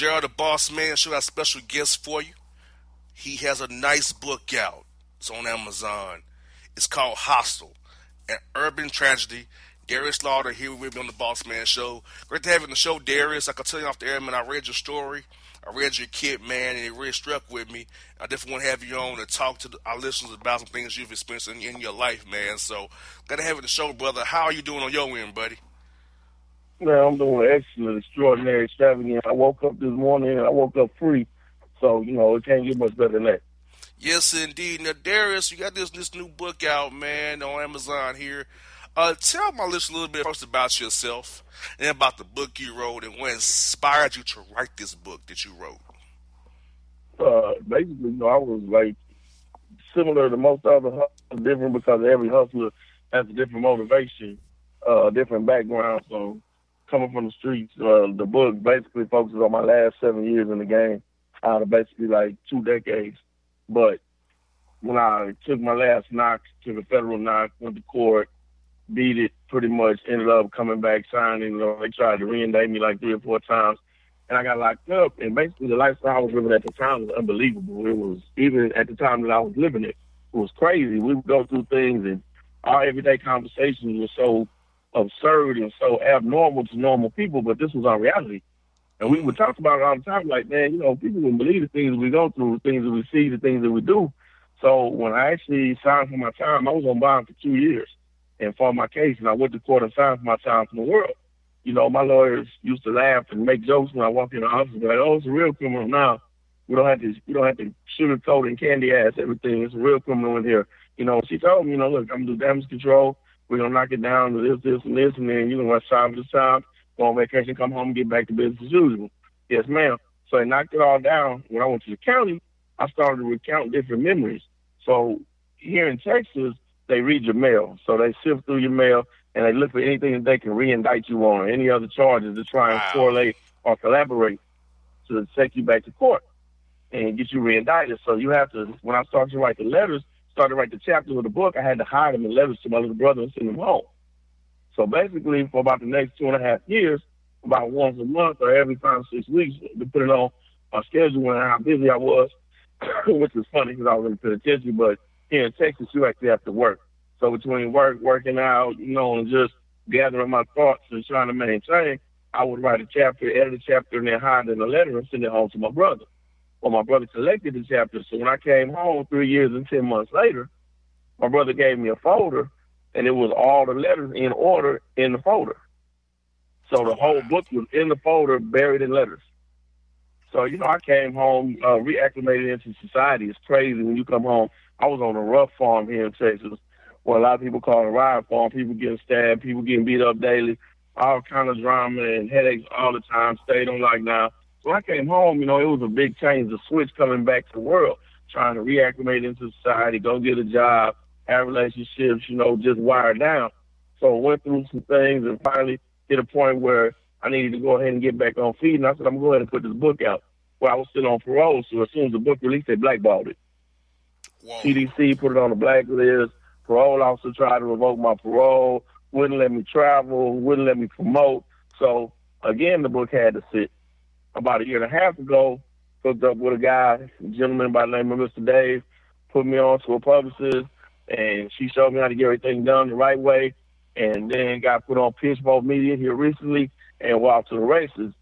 JR the Boss Man. Got a special guest for you. He has a nice book out. It's on Amazon. It's called Hostile, an urban tragedy. Darius Slaughter here with me on the Boss Man Show. Great to have you on the show, Darius. I can tell you off the air, man, I read your story. I read your kid, man, and it really struck with me. I definitely want to have you on to talk to our listeners about some things you've experienced in, in your life, man. So, glad to have you on the show, brother. How are you doing on your end, buddy? Man, I'm doing excellent, extraordinary, extravagant. I woke up this morning and I woke up free. So, you know, it can't get much better than that. Yes, indeed. Now, Darius, you got this this new book out, man, on Amazon here. Uh, tell my listeners a little bit first about yourself and about the book you wrote and what inspired you to write this book that you wrote. Uh, basically, you know, I was like similar to most other hustlers, different because every hustler has a different motivation, uh, different background. So coming from the streets. Uh, the book basically focuses on my last seven years in the game, out of basically like two decades. But when I took my last knock, took a federal knock, went to court, beat it, pretty much ended up coming back signing. You know, they tried to reindict me like three or four times, and I got locked up. And basically, the lifestyle I was living at the time was unbelievable. It was even at the time that I was living it, it was crazy. We would go through things, and our everyday conversations were so absurd and so abnormal to normal people, but this was our reality. And we would talk about it all the time, like, man, you know, people wouldn't believe the things we go through, the things that we see, the things that we do. So when I actually signed for my time, I was on bond for two years and fought my case, and I went to court and signed for my time from the world. You know, my lawyers used to laugh and make jokes when I walked in the office, like, "Oh, it's a real criminal now. We don't have to, we don't have to sugarcoat and candy ass everything. It's a real criminal in here." You know, she told me, you know, look, I'm gonna do damage control. We're gonna knock it down to this, this, and this, and then you're gonna rush time to time, go on vacation, come home, and get back to business as usual. Yes, ma'am. So I knocked it all down. When I went to the county, I started to recount different memories. So here in Texas, they read your mail. So they sift through your mail and they look for anything that they can re-indict you on or any other charges to try and Wow. correlate or collaborate to take you back to court and get you re-indicted. So you have to, when I started to write the letters, started to write the chapters of the book, I had to hide them letters to my little brother and send them home. So basically, for about the next two and a half years, about once a month or every five or six weeks, depending on my schedule and how busy I was, which is funny because I was in the penitentiary, but here in Texas, you actually have to work. So between work, working out, you know, and just gathering my thoughts and trying to maintain, I would write a chapter, edit a chapter, and then hide it in a letter and send it home to my brother. Well, my brother collected the chapters. So when I came home three years and 10 months later, my brother gave me a folder, and it was all the letters in order in the folder. So the whole book was in the folder, buried in letters. So, you know, I came home, uh, reacclimated into society. It's crazy when you come home. I was on a rough farm here in Texas, where a lot of people call it a riot farm. People getting stabbed, people getting beat up daily, all kind of drama and headaches all the time. Stayed on lockdown. So I came home, you know, it was a big change, the switch coming back to the world, trying to reacclimate into society, go get a job, have relationships, you know, just wired down. So I went through some things and finally hit a point where I needed to go ahead and get back on feet. And I said, I'm going to go ahead and put this book out. Well, I was still on parole, so as soon as the book released, they blackballed it. Whoa. TDC put it on the blacklist. Parole officer tried to revoke my parole, wouldn't let me travel, wouldn't let me promote. So again, the book had to sit. About a year and a half ago, hooked up with a guy, a gentleman by the name of Mr. Dave, put me on to a publicist, and she showed me how to get everything done the right way. And then got put on Pitchfork Media here recently, and we're to the races.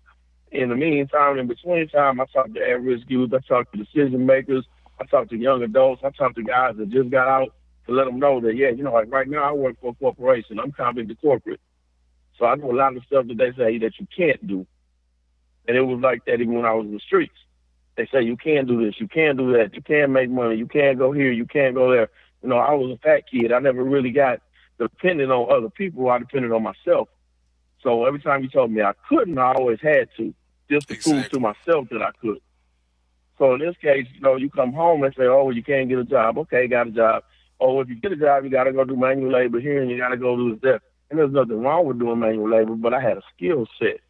In the meantime, in between time, I talked to at-risk youth, I talked to decision makers, I talked to young adults, I talked to guys that just got out to let them know that, yeah, you know, like right now I work for a corporation. I'm convict to corporate. So I do a lot of stuff that they say that you can't do. And it was like that even when I was in the streets. They say you can't do this, you can't do that, you can't make money, you can't go here, you can't go there. You know, I was a fat kid. I never really got dependent on other people. I depended on myself. So every time you told me I couldn't, I always had to, just to prove to myself that I could. So in this case, you know, you come home and say, oh, well, you can't get a job. Okay, got a job. Oh, if you get a job, you got to go do manual labor here and you got to go do this. And there's nothing wrong with doing manual labor, but I had a skill set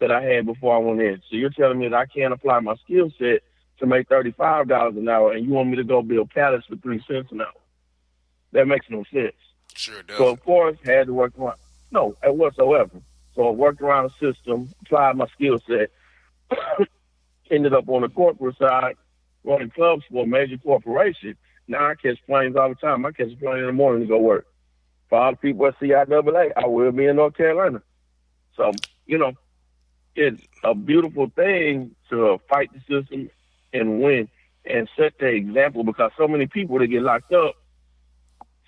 that I had before I went in. So you're telling me that I can't apply my skill set to make $35 an hour and you want me to go build pallets for three cents an hour. That makes no sense. Sure does. So of course, I had to work around. No, whatsoever. So I worked around the system, applied my skill set, ended up on the corporate side, running clubs for a major corporation. Now I catch planes all the time. I catch a plane in the morning to go work. For all the people at CIAA, I will be in North Carolina. So, you know, it's a beautiful thing to fight the system and win and set the example because so many people that get locked up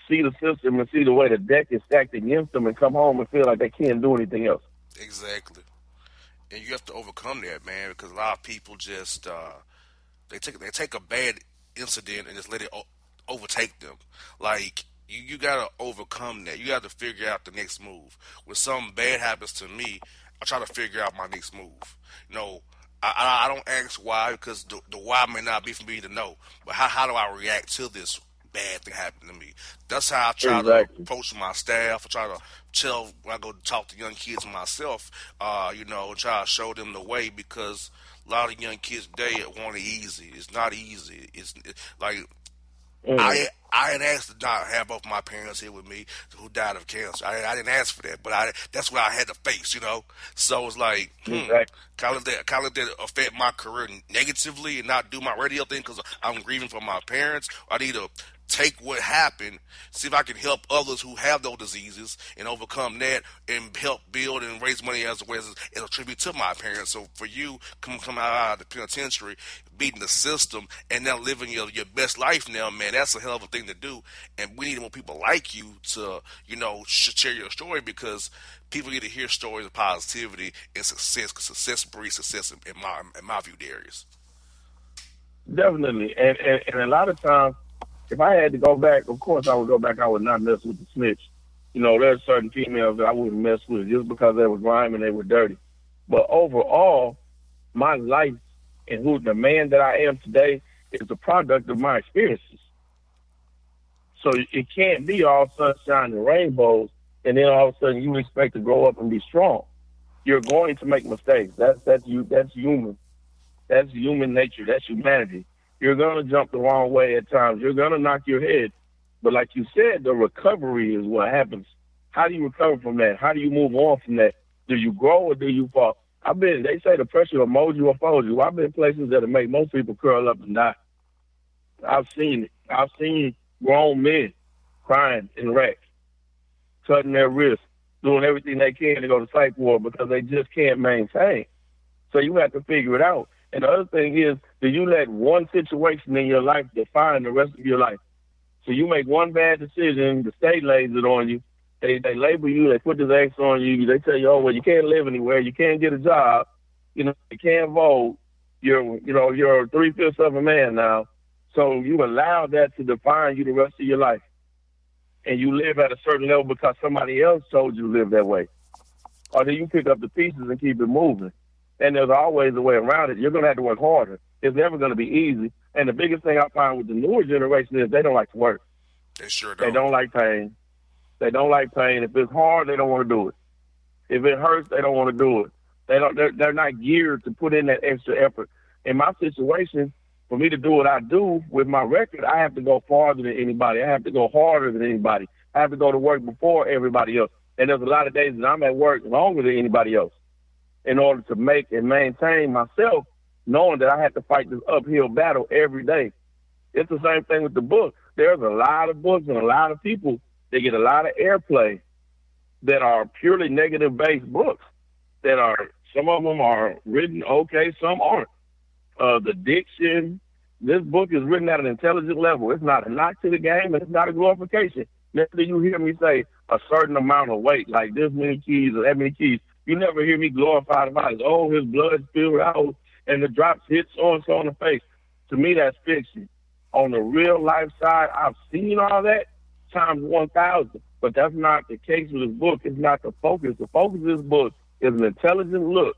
see the system and see the way the deck is stacked against them and come home and feel like they can't do anything else. Exactly. And you have to overcome that, man, because a lot of people just uh, they take they take a bad incident and just let it o- overtake them. Like you, you gotta overcome that. You got to figure out the next move. When something bad happens to me, I try to figure out my next move. You know, I, I, don't ask why because the, the why may not be for me to know, but how how do I react to this bad thing happened to me. That's how I try exactly. to approach my staff. I try to tell when I go to talk to young kids myself, uh, you know, try to show them the way because a lot of young kids today want it easy. It's not easy. It's it, like Mm. I I didn't ask to not have both my parents here with me who died of cancer. I, I didn't ask for that, but I that's what I had to face, you know. So it's like, hmm, kind of that kind of that affect my career negatively and not do my radio thing because I'm grieving for my parents. I need to take what happened, see if I can help others who have those diseases and overcome that and help build and raise money as a way as, as a tribute to my parents. So for you, come come out of the penitentiary, beating the system, and now living your your best life now, man, that's a hell of a thing to do. And we need more people like you to, you know, share your story because people need to hear stories of positivity and success because success breeds success in, my in my view, Darius. Definitely, and, and and a lot of times if I had to go back, of course I would go back. I would not mess with the snitch. You know, there's certain females that I wouldn't mess with just because they were grimy and they were dirty. But overall, my life and who the man that I am today is a product of my experiences. So it can't be all sunshine and rainbows, and then all of a sudden you expect to grow up and be strong. You're going to make mistakes. That's that's you. That's human. That's human nature. That's humanity. You're to jump the wrong way at times. You're to knock your head. But like you said, the recovery is what happens. How do you recover from that? How do you move on from that? Do you grow or do you fall? I've been, they say the pressure will mold you or fold you. I've been places that make most people curl up and die. I've seen it. I've seen grown men crying in wrecks, cutting their wrists, doing everything they can to go to psych ward because they just can't maintain. So you have to figure it out. And the other thing is, do you let one situation in your life define the rest of your life? So you make one bad decision, the state lays it on you. They they label you, they put this X on you. They tell you, oh well, you can't live anywhere, you can't get a job, you know, you can't vote. You're you know you're three fifths of a man now. So you allow that to define you the rest of your life, and you live at a certain level because somebody else told you to live that way, or do you pick up the pieces and keep it moving? and there's always a way around it. You're going to have to work harder. It's never going to be easy. And the biggest thing I find with the newer generation is they don't like to work. They sure don't. They don't like pain. They don't like pain. If it's hard, they don't want to do it. If it hurts, they don't want to do it. They don't. They're, they're not geared to put in that extra effort. In my situation, for me to do what I do with my record, I have to go farther than anybody. I have to go harder than anybody. I have to go to work before everybody else. And there's a lot of days that I'm at work longer than anybody else in order to make and maintain myself, knowing that I had to fight this uphill battle every day. It's the same thing with the book. There's a lot of books and a lot of people that get a lot of airplay that are purely negative based books that are some of them are written okay, some aren't. Uh, the diction, this book is written at an intelligent level. It's not a knock to the game and it's not a glorification. Never you hear me say a certain amount of weight, like this many keys or that many keys. You never hear me glorify about his oh his blood spilled out and the drops hit so and so on the face. To me, that's fiction. On the real life side, I've seen all that times one thousand. But that's not the case with this book. It's not the focus. The focus of this book is an intelligent look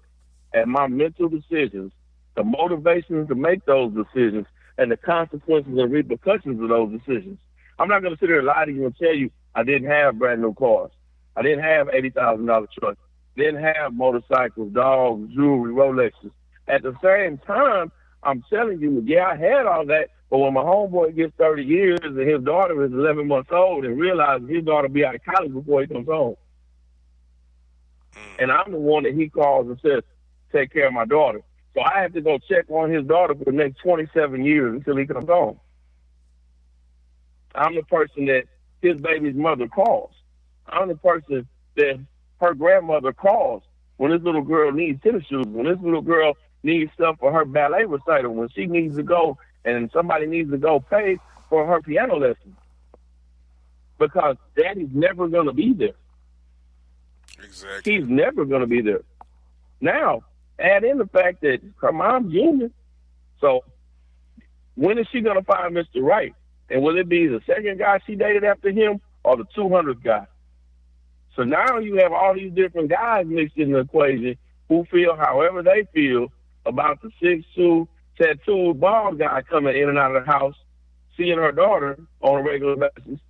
at my mental decisions, the motivations to make those decisions, and the consequences and repercussions of those decisions. I'm not going to sit here and lie to you and tell you I didn't have brand new cars. I didn't have eighty thousand dollar trucks didn't have motorcycles, dogs, jewelry, Rolexes. At the same time, I'm telling you, yeah, I had all that, but when my homeboy gets 30 years and his daughter is 11 months old and realizes his daughter will be out of college before he comes home, mm. and I'm the one that he calls and says, take care of my daughter. So I have to go check on his daughter for the next 27 years until he comes home. I'm the person that his baby's mother calls. I'm the person that her grandmother calls when this little girl needs tennis shoes, when this little girl needs stuff for her ballet recital, when she needs to go and somebody needs to go pay for her piano lesson. Because daddy's never going to be there. Exactly. He's never going to be there. Now, add in the fact that her mom's junior. So, when is she going to find Mr. Right? And will it be the second guy she dated after him or the 200th guy? So now you have all these different guys mixed in the equation who feel however they feel about the six two tattooed bald guy coming in and out of the house, seeing her daughter on a regular basis,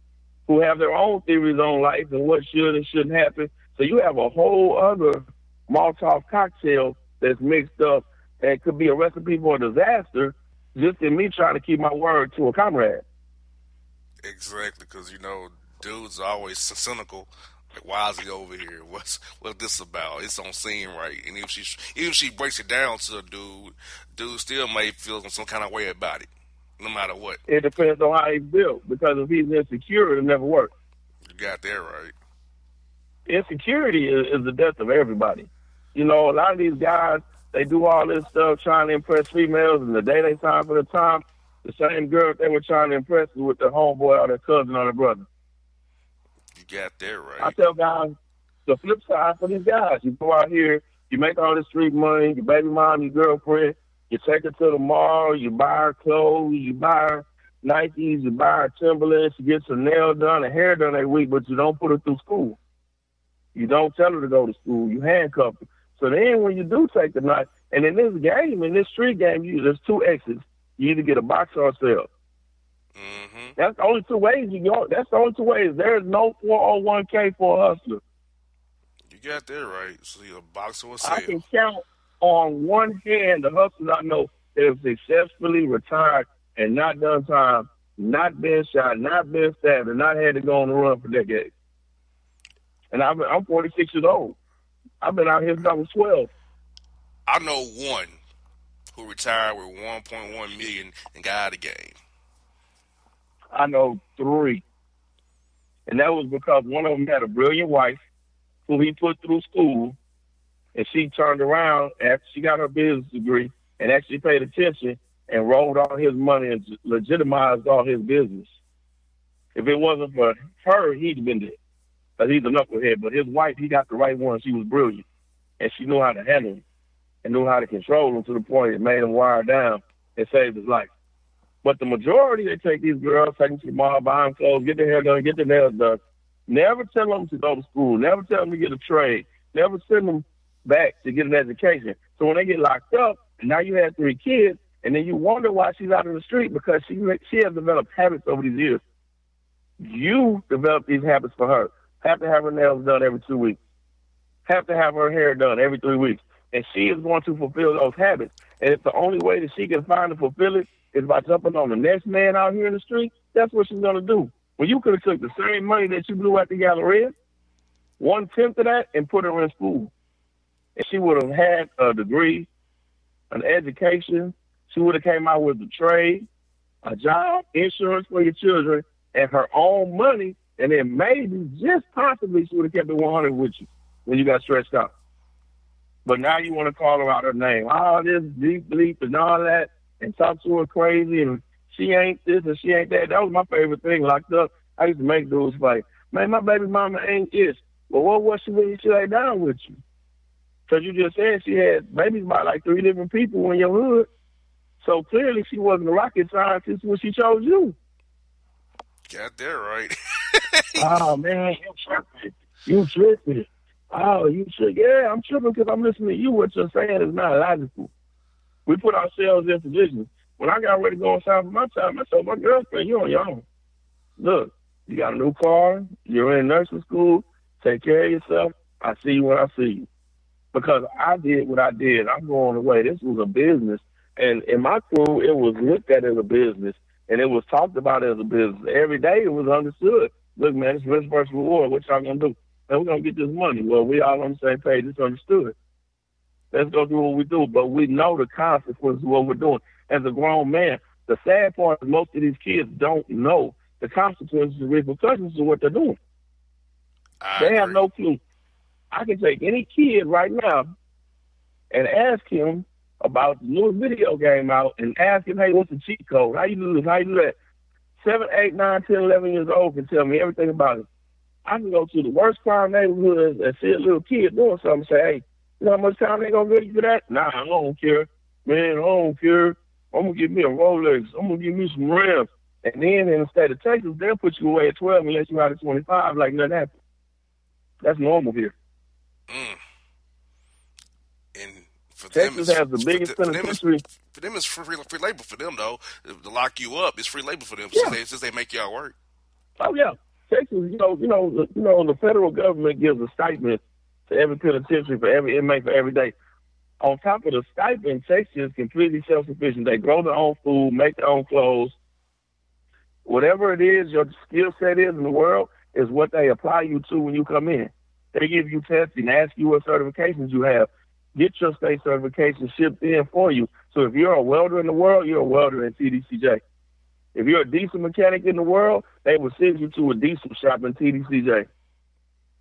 who have their own theories on life and what should and shouldn't happen. So you have a whole other Molotov cocktail that's mixed up and could be a recipe for a disaster just in me trying to keep my word to a comrade. Exactly, because you know, dudes are always cynical like, why is he over here? What's what this about? It's don't seem right. And if she even if she breaks it down to a dude, dude still may feel some kind of way about it, no matter what. It depends on how he's built. Because if he's insecure, it'll never work. You got that right. Insecurity is, is the death of everybody. You know, a lot of these guys they do all this stuff trying to impress females, and the day they sign for the time, the same girl they were trying to impress with their homeboy or their cousin or their brother. You got that right. I tell guys the flip side for these guys. You go out here, you make all this street money, your baby mom, your girlfriend, you take her to the mall, you buy her clothes, you buy her Nikes, you buy her Timberlands, she gets her nail done, her hair done every week, but you don't put her through school. You don't tell her to go to school. You handcuff her. So then when you do take the knife, and in this game, in this street game, you there's two exits. You either get a box or a cell. Mm-hmm. That's the only two ways you go. That's the only two ways. There is no 401k for a hustler. You got that right. So you're a box or a sale. I can count on one hand the hustlers I know that have successfully retired and not done time, not been shot, not been stabbed, and not had to go on the run for decades. And been, I'm 46 years old. I've been out here since I was 12. I know one who retired with 1.1 million and got out of the game. I know three. And that was because one of them had a brilliant wife who he put through school, and she turned around after she got her business degree and actually paid attention and rolled all his money and legitimized all his business. If it wasn't for her, he'd been dead. Because he's a knucklehead. But his wife, he got the right one. She was brilliant. And she knew how to handle him and knew how to control him to the point it made him wire down and saved his life. But the majority, they take these girls, take them to the mall, buy them clothes, get their hair done, get their nails done. Never tell them to go to school. Never tell them to get a trade. Never send them back to get an education. So when they get locked up, and now you have three kids, and then you wonder why she's out in the street because she she has developed habits over these years. You develop these habits for her. Have to have her nails done every two weeks. Have to have her hair done every three weeks. And she is going to fulfill those habits. And if the only way that she can find to fulfill it is by jumping on the next man out here in the street, that's what she's gonna do. When you could have took the same money that you blew at the Galleria, one tenth of that, and put her in school, and she would have had a degree, an education. She would have came out with a trade, a job, insurance for your children, and her own money, and then maybe, just possibly, she would have kept it 100 with you when you got stretched out. But now you want to call her out her name. All this deep bleep and all that and talk to her crazy and she ain't this and she ain't that. That was my favorite thing. Locked up, I used to make dudes like, man, my baby mama ain't this. Well, what was she when she lay down with you? Because you just said she had babies by like three different people in your hood. So clearly she wasn't a rocket scientist when she chose you. Got that right. oh, man, you tripping. You tripping. Oh, you should. Yeah, I'm tripping because I'm listening to you. What you're saying is not logical we put ourselves in positions. When I got ready to go inside for my time, I told my girlfriend, you're on your own. Look, you got a new car, you're in nursing school, take care of yourself. I see you when I see you. Because I did what I did. I'm going away. This was a business. And in my crew, it was looked at as a business and it was talked about as a business. Every day it was understood. Look, man, it's risk versus reward. What y'all gonna do? And we're gonna get this money. Well, we all on the same page. It's understood. Let's go do what we do. But we know the consequences of what we're doing. As a grown man, the sad part is most of these kids don't know the consequences and repercussions of what they're doing. I They agree. have no clue. I can take any kid right now and ask him about the new video game out and ask him, hey, what's the cheat code? How you do this? How you do that? Seven, eight, nine, ten, eleven years old can tell me everything about it. I can go to the worst crime neighborhoods and see a little kid doing something say, hey, you know how much time they gonna give you for that? Nah, I don't care. Man, I don't care. I'm gonna give me a Rolex. I'm gonna give me some rims. And then in the state of Texas, they'll put you away at 12 and let you out at 25 like nothing happened. That's normal here. Mm. And for them, Texas it's, has the for biggest them- for them, it's, penitentiary. for them, it's free, free labor for them though. To lock you up, it's free labor for them Yeah. since, they, since they make y'all work. Oh yeah, Texas. You know, you know, the, you know, the federal government gives a stipend to every penitentiary for every inmate for every day. On top of the stipend, Texas is completely self-sufficient. They grow their own food, make their own clothes. Whatever it is your skill set is in the world is what they apply you to when you come in. They give you testing, ask you what certifications you have, get your state certification shipped in for you. So if you're a welder in the world, you're a welder in TDCJ. If you're a diesel mechanic in the world, they will send you to a diesel shop in TDCJ.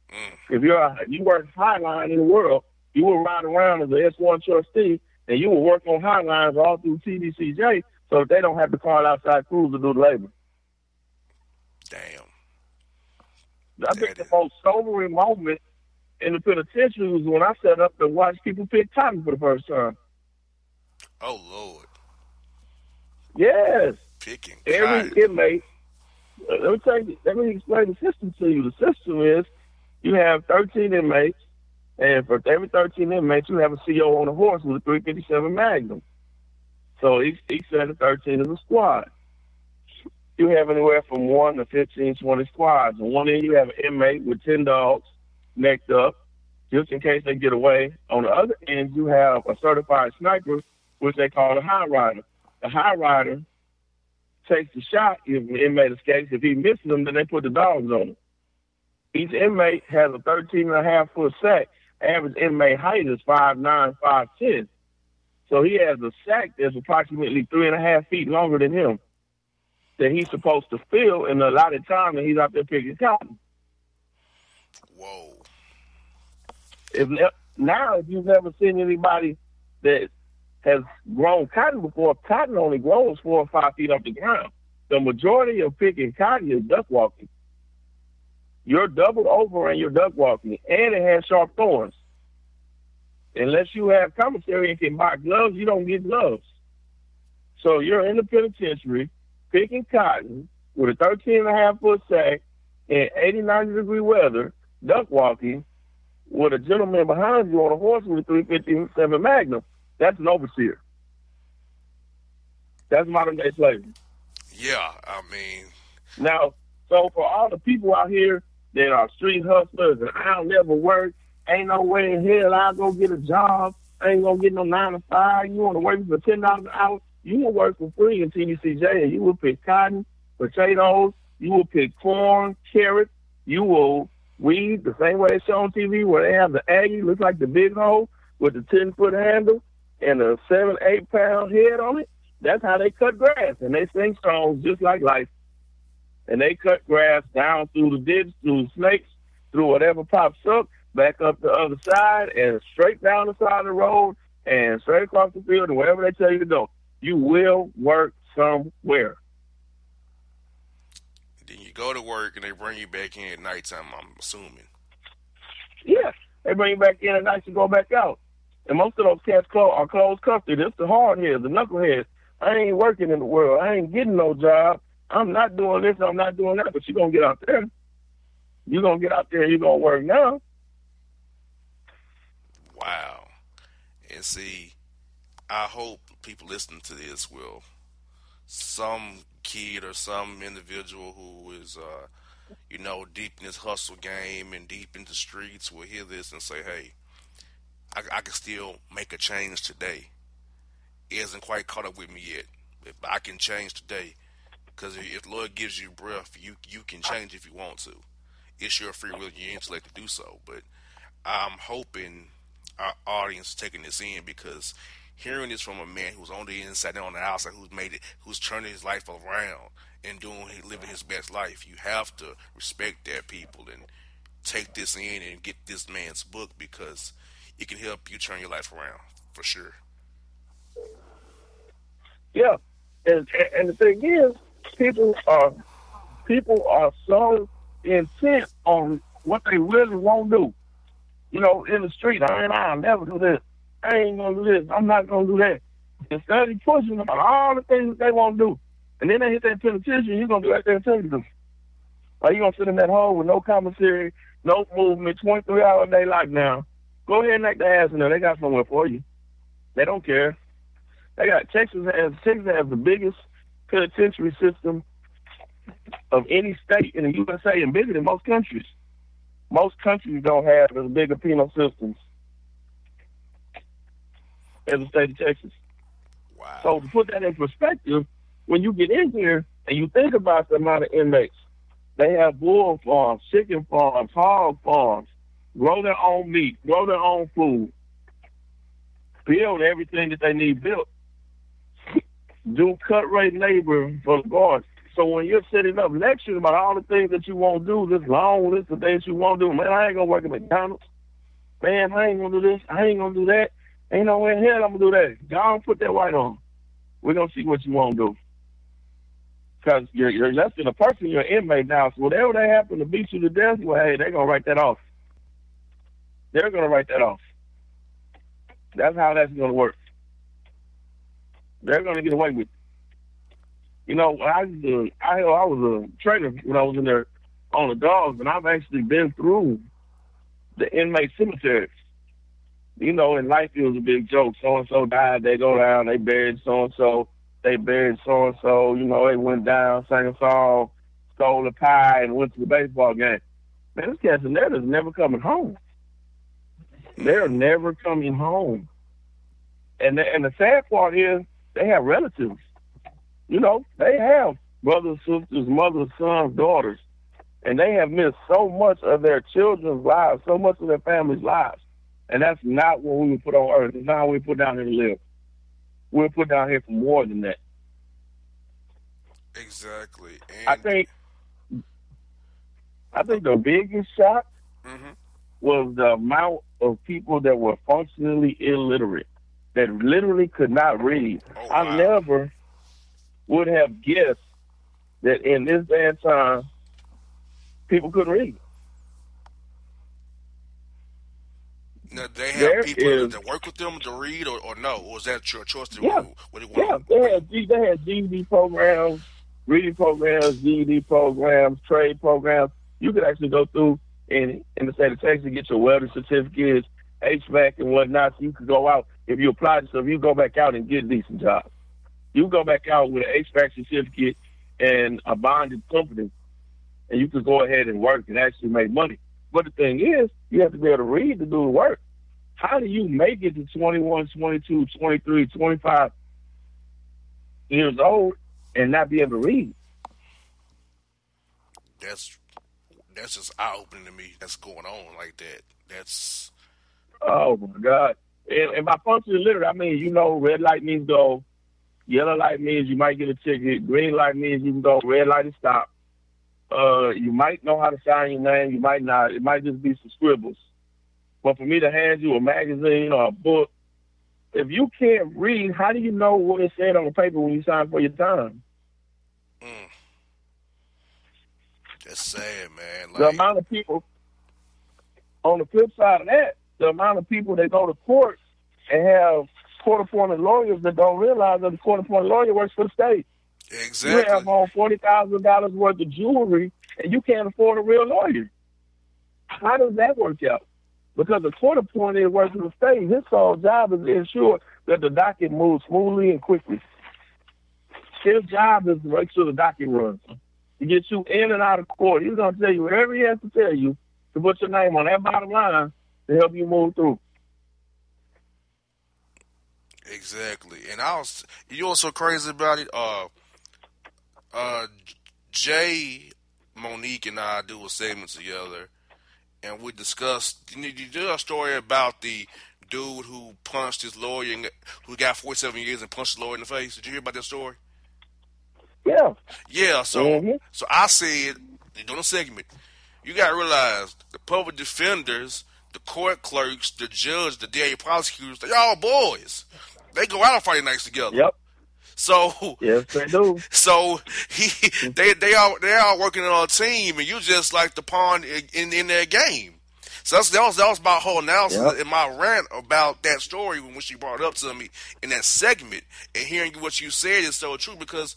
Mm. If you're a, you work highline in the world, you will ride around as an S1 trustee, and you will work on highlines all through TDCJ, so they don't have to call outside crews to do the labor. Damn. I think the most sobering moment in the penitentiary was when I sat up and watched people pick cotton for the first time. Oh Lord, Yes. picking. every cotton. inmate. uh, Let me tell you, let me explain the system to you. The system is you have 13 inmates, and for every 13 inmates, you have a CO on a horse with a 357 Magnum. So each each set of 13 is a squad. You have anywhere from one to 15, 20 squads. And one end, you have an inmate with 10 dogs necked up, just in case they get away. On the other end, you have a certified sniper, which they call a high rider. The high rider takes the shot if the inmate escapes. If he misses them, then they put the dogs on him. Each inmate has a 13 and a half foot sack. Average inmate height is 5'9", 5'10". So he has a sack that's approximately three and a half feet longer than him that he's supposed to fill in a lot of time that he's out there picking cotton. Whoa. If now, if you've never seen anybody that has grown cotton before, cotton only grows four or five feet off the ground. The majority of picking cotton is duck walking. You're doubled over and you're duck walking, and it has sharp thorns. Unless you have commissary and can buy gloves, you don't get gloves. So you're in the penitentiary picking cotton with a 13 and a half foot sack in 80, 90 degree weather, duck walking, with a gentleman behind you on a horse with a 357 Magnum. That's an overseer. That's modern day slavery. Yeah, I mean, Now, so for all the people out here that are street hustlers and I'll never work, ain't no way in hell I'll go get a job. I ain't gonna get no nine to five. You want to work for ten dollars an hour? You will work for free in TDCJ, and you will pick cotton, potatoes. You will pick corn, carrots. You will weed the same way they show on TV, where they have the Aggie, looks like the big hole with the ten foot handle and a seven eight pound head on it. That's how they cut grass, and they sing songs just like life and they cut grass down through the ditch, through the snakes, through whatever pops up, back up the other side, and straight down the side of the road, and straight across the field, and wherever they tell you to go. You will work somewhere. Go to work and they bring you back in at nighttime. I'm assuming. Yeah, they bring you back in at night to go back out. And most of those cats clo- are closed custody. It's the hard heads, the knuckleheads. I ain't working in the world. I ain't getting no job. I'm not doing this. I'm not doing that. But you're going to get out there. You're going to get out there and you're going to work now. Wow. And see, I hope people listening to this will some kid or some individual who is uh you know deep in this hustle game and deep in the streets will hear this and say, "Hey, I, I can still make a change today." It hasn't quite caught up with me yet, but I can change today because if Lord gives you breath, you you can change if you want to. It's your free will, your intellect to do so. But I'm hoping our audience taking this in because hearing this from a man who's on the inside and on the outside, who's made it, who's turning his life around and doing, living his best life, you have to respect that people and take this in and get this man's book because it can help you turn your life around for sure. Yeah, and and the thing is, people are people are so intent on what they really won't do. You know, in the street, I ain't I'll never do this. I ain't gonna do this. I'm not gonna do that. Instead of pushing them on all the things they want to do, and then they hit that penitentiary, you're gonna do what they tell you to. Are you gonna sit in that hole with no commissary, no movement, 23 hour day lockdown? Go ahead and act the ass in there. They got somewhere for you. They don't care. They got Texas has Texas has the biggest penitentiary system of any state in the USA and bigger than most countries. Most countries don't have as big a penal systems as the state of Texas. Wow. So to put that in perspective, when you get in here and you think about the amount of inmates, they have bull farms, chicken farms, hog farms, grow their own meat, grow their own food, build everything that they need built, do cut rate labor for the guards. So when you're setting up lectures about all the things that you won't do, this long list of things you won't do, man, I ain't gonna work at McDonald's. Man, I ain't gonna do this. I ain't gonna do that. Ain't no way in hell I'm gonna do that. Go on, put that white on. We're gonna see what you wanna do. Because you're, you're less than a person, you're an inmate now. So whatever they happen to beat you to death, well, hey, they're gonna write that off. They're gonna write that off. That's how that's gonna work. They're gonna get away with. It. You know, I I, I was a trainer when I was in there on the dogs, and I've actually been through the inmate cemeteries you know, in life it was a big joke. So and so died, they go down, they buried so and so, they buried so and so, you know, they went down, sang a song, stole a pie, and went to the baseball game. Man, this cats is never coming home. They're never coming home. And the, and the sad part is they have relatives. You know, they have brothers, sisters, mothers, sons, daughters. And they have missed so much of their children's lives, so much of their family's lives and that's not what we were put on earth. It's not what we put down here to live. We are put down here for more than that. Exactly. And I think I think the biggest shock mm-hmm. was the amount of people that were functionally illiterate, that literally could not read. Oh, I wow. never would have guessed that in this day and time, people couldn't read. Now, they have there people is, that work with them to read, or, or no, or is that your choice? To yeah, what they yeah. They had they had GED programs, reading programs, GED programs, trade programs. You could actually go through in in the state of Texas and get your welding certificates, HVAC and whatnot. So you could go out if you apply. So if you go back out and get a decent job, you go back out with an HVAC certificate and a bonded company, and you could go ahead and work and actually make money. But the thing is, you have to be able to read to do the work. How do you make it to 21, 22, 23, 25 years old and not be able to read? That's that's just eye opening to me. That's going on like that. That's oh my god. And, and by functionally literate, I mean you know red light means go, yellow light means you might get a ticket, green light means you can go, red light is stop. Uh, you might know how to sign your name, you might not. It might just be some scribbles. But for me to hand you a magazine or a book, if you can't read, how do you know what it said on the paper when you sign for your time? Mm. That's sad, man. Like, the amount of people. On the flip side of that, the amount of people that go to court and have court-appointed lawyers that don't realize that the court-appointed lawyer works for the state. Exactly. You have on forty thousand dollars worth of jewelry, and you can't afford a real lawyer. How does that work out? Because the court appointed works for the state, his sole job is to ensure that the docket moves smoothly and quickly. His job is to make sure the docket runs. To get you in and out of court. He's gonna tell you whatever he has to tell you to put your name on that bottom line to help you move through. Exactly. And I was you know what's so crazy about it? Uh uh Jay, Monique, and I do a segment together, and we discussed. You did a story about the dude who punched his lawyer, and, who got 47 years and punched the lawyer in the face. Did you hear about that story? Yeah. Yeah. So, Mhm. so I said doing a segment. You got to realize the public defenders, the court clerks, the judge, the DA prosecutors, they all boys. They go out on Friday nights together. Yep. So Yes, they do. so he they they all they all working on a team, and you just like the pawn in in, their game. So that's, that was that was my whole analysis Yep. in my rant about that story when she brought it up to me in that segment, and hearing what you said is so true because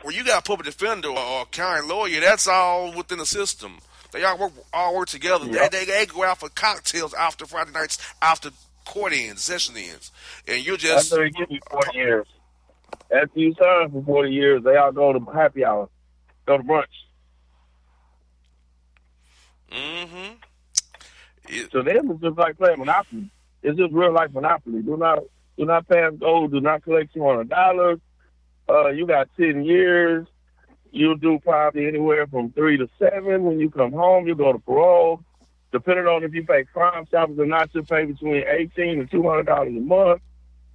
when you got a public defender or, a county lawyer, that's all within the system. They all work all work together. Yep. They, they they go out for cocktails after Friday nights, after court ends, session ends, and you just After you 40 years. After you serve for 40 years, they all go to happy hour, go to brunch. mm-hmm. It, So them it's just like playing Monopoly. It's just real life Monopoly. Do not do not pass gold. Do not collect two hundred dollars. Uh, you got ten years. You do probably anywhere from three to seven. When you come home, you go to parole. Depending on if you pay crime stoppers or not, you pay between eighteen and two hundred dollars a month,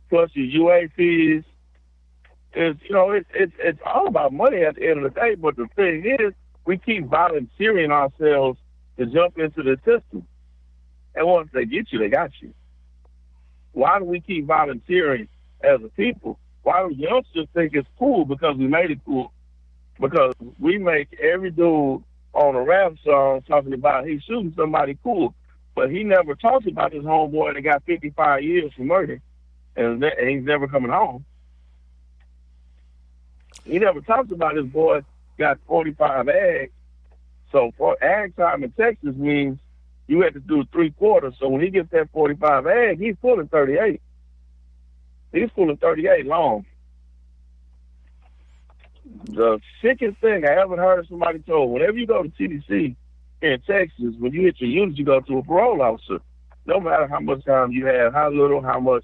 plus your UA fees. It's you know it's it's it's all about money at the end of the day. But the thing is, we keep volunteering ourselves to jump into the system. And once they get you, they got you. Why do we keep volunteering as a people? Why do youngsters think it's cool because we made it cool? Because we make every dude on a rap song talking about he's shooting somebody cool, but he never talks about his homeboy that got 55 years for murder, and he's never coming home. He never talks about his boy got 45 ags. So for ag time in Texas means you had to do three quarters. So when he gets that 45 ag, he's pulling 38. He's pulling 38 long. The sickest thing I ever heard somebody told, whenever you go to TDC in Texas, when you hit your unit, you go to a parole officer. No matter how much time you have, how little, how much,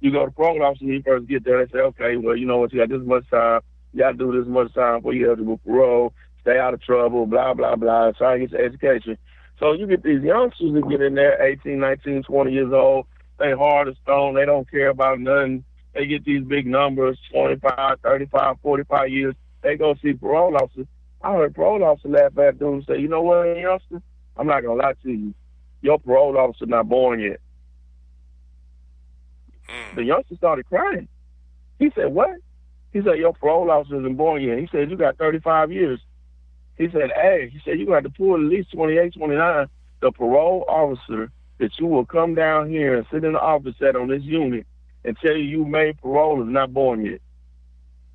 you go to parole officer when you first get there, they say, okay, well, you know what, you got this much time, you got do this much time before you have to go parole, stay out of trouble, blah, blah, blah, try to get your education. So you get these youngsters that get in there, 18, 19, 20 years old. They hard as stone. They don't care about nothing. They get these big numbers, 25, 35, 45 years. They go see parole officers. I heard parole officer laugh at them and say, you know what, youngster? I'm not going to lie to you. Your parole officer not born yet. mm, The youngster started crying. He said, what? He said, your parole officer isn't born yet. He said, you got 35 years. He said, hey, he said, you got to pull at least 28, 29. The parole officer that you will come down here and sit in the office at on this unit and tell you you made parole is not born yet.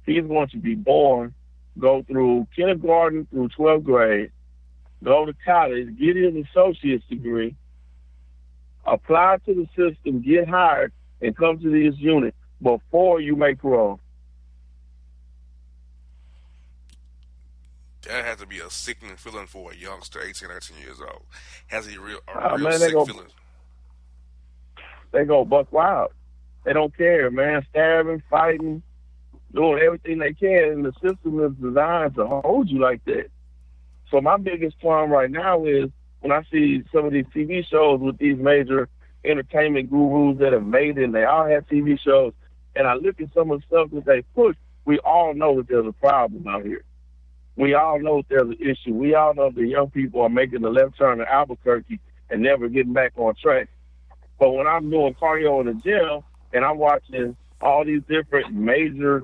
He's going to be born, go through kindergarten through 12th grade, go to college, get his associate's degree, apply to the system, get hired, and come to this unit before you make parole. That has to be a sickening feeling for a youngster, 18, 19 years old. Has a real, a Oh, real man, sick go- feeling. they go buck wild. They don't care, man. Stabbing, fighting, doing everything they can. And the system is designed to hold you like that. So my biggest problem right now is when I see some of these TV shows with these major entertainment gurus that have made it, and they all have TV shows, and I look at some of the stuff that they push, we all know that there's a problem out here. We all know there's an issue. We all know that young people are making the left turn in Albuquerque and never getting back on track. But when I'm doing cardio in the gym and I'm watching all these different major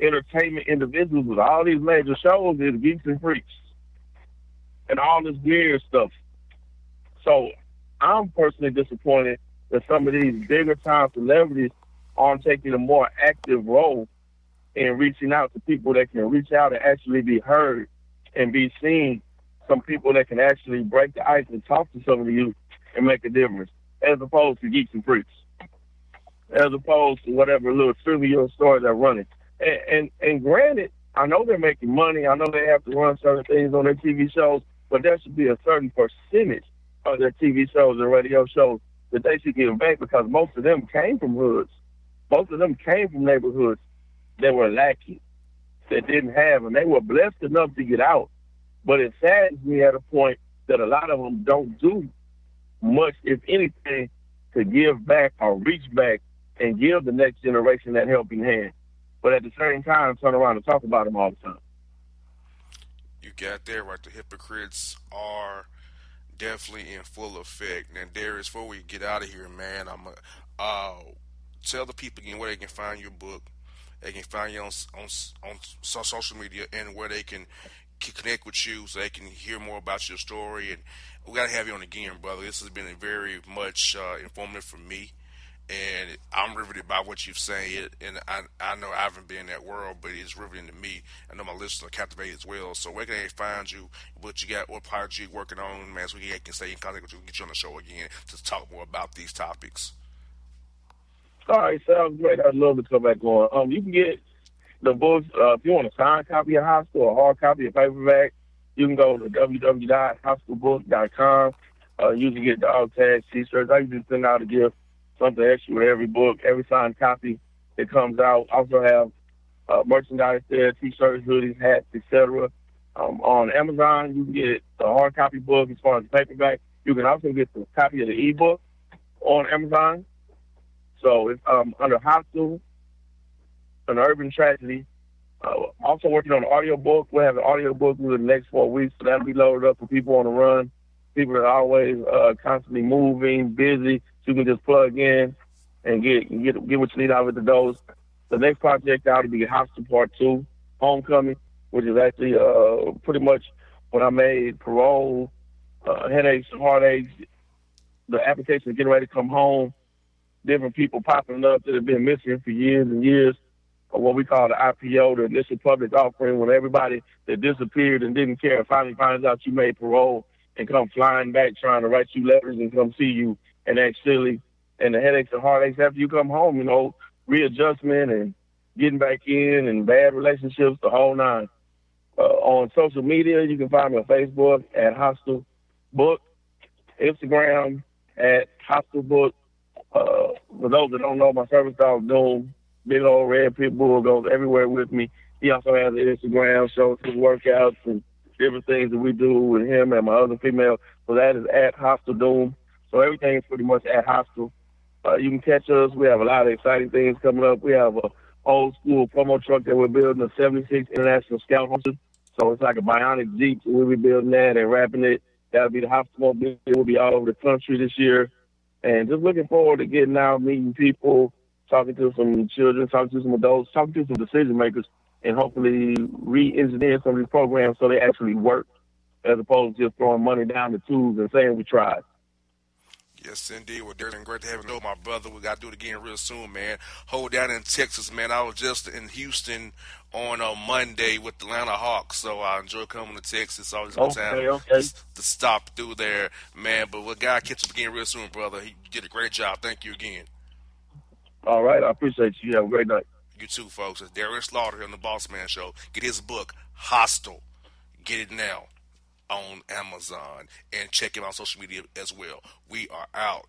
entertainment individuals with all these major shows, it's geeks and freaks and all this weird stuff. So I'm personally disappointed that some of these bigger time celebrities aren't taking a more active role in reaching out to people that can reach out and actually be heard and be seen. Some people that can actually break the ice and talk to some of the youth and make a difference, as opposed to geeks and freaks, as opposed to whatever little trivial story they're running. And, and and granted, I know they're making money. I know they have to run certain things on their TV shows, but there should be a certain percentage of their TV shows and radio shows that they should give back because most of them came from hoods. Most of them came from neighborhoods that were lacking, that didn't have, and they were blessed enough to get out. But it saddens me at a point that a lot of them don't do much, if anything, to give back or reach back and give the next generation that helping hand. But at the same time, turn around and talk about them all the time. You got there right. The hypocrites are definitely in full effect. Now, Darius, before we get out of here, man, I'm a, uh, tell the people again where they can find your book. They can find you on on on social media and where they can connect with you so they can hear more about your story. And we got to have you on again, brother. This has been very much uh, informative for me. And I'm riveted by what you've said, and I I know I haven't been in that world, but it's riveting to me. I know my listeners are captivated as well. So where can they find you? What you got? What project you working on, man? So we can stay in contact with you, get you on the show again to talk more about these topics. All right, sounds great. I'd love to come back on. Um, you can get the books, uh, if you want a signed copy of Hostile or a hard copy of paperback, you can go to www.hostilebook.com. Uh, you can get dog tags, t-shirts. I usually send out a gift, something extra with every book, every signed copy that comes out. Also have uh, merchandise there, t-shirts, hoodies, hats, etc. Um, on Amazon, you can get the hard copy book as far as the paperback. You can also get the copy of the ebook on Amazon. So it's um, under Hostile an urban tragedy. Uh, also working on an audio book. We'll have an audio book within the next four weeks, so that'll be loaded up for people on the run. People that are always uh, constantly moving, busy, so you can just plug in and get get get what you need out of the dose. The next project out will be Hostile Part Two, Homecoming, which is actually uh, pretty much when I made parole, uh, headaches, heartaches, the application is getting ready to come home, different people popping up that have been missing for years and years or what we call the IPO, the initial public offering, when everybody that disappeared and didn't care finally finds out you made parole and come flying back trying to write you letters and come see you and act silly. And the headaches and heartaches after you come home, you know, readjustment and getting back in and bad relationships, the whole nine. Uh, on social media, you can find me on Facebook at Hostile Book, Instagram at Hostile Book. Uh, for those that don't know, my service dog Doom big old red pit bull goes everywhere with me. He also has an Instagram, shows his workouts and different things that we do with him and my other female. So that is at Hostile Doom. So everything is pretty much at Hostile. Uh, you can catch us. We have a lot of exciting things coming up. We have a old school promo truck that we're building, a 76 International Scout Hunter. So it's like a bionic Jeep. We'll be building that and wrapping it. That'll be the Hostile Mobile. We'll be all over the country this year. And just looking forward to getting out, meeting people, talking to some children, talking to some adults, talking to some decision makers, and hopefully re-engineer some of these programs so they actually work, as opposed to just throwing money down the tubes and saying we tried. Yes, indeed. Well, Darren, great to have you. Know my brother. We got to do it again real soon, man. Hold down in Texas, man. I was just in Houston on a Monday with the Atlanta Hawks, so I enjoy coming to Texas. Always good time okay. to, stop through there, man. But we got to catch up again real soon, brother. He did a great job. Thank you again. All right. I appreciate you. Have a great night. You too, folks. It's Darius Slaughter here on the Bossman Show. Get his book, Hostile. Get it now on Amazon and check him out on social media as well. We are out.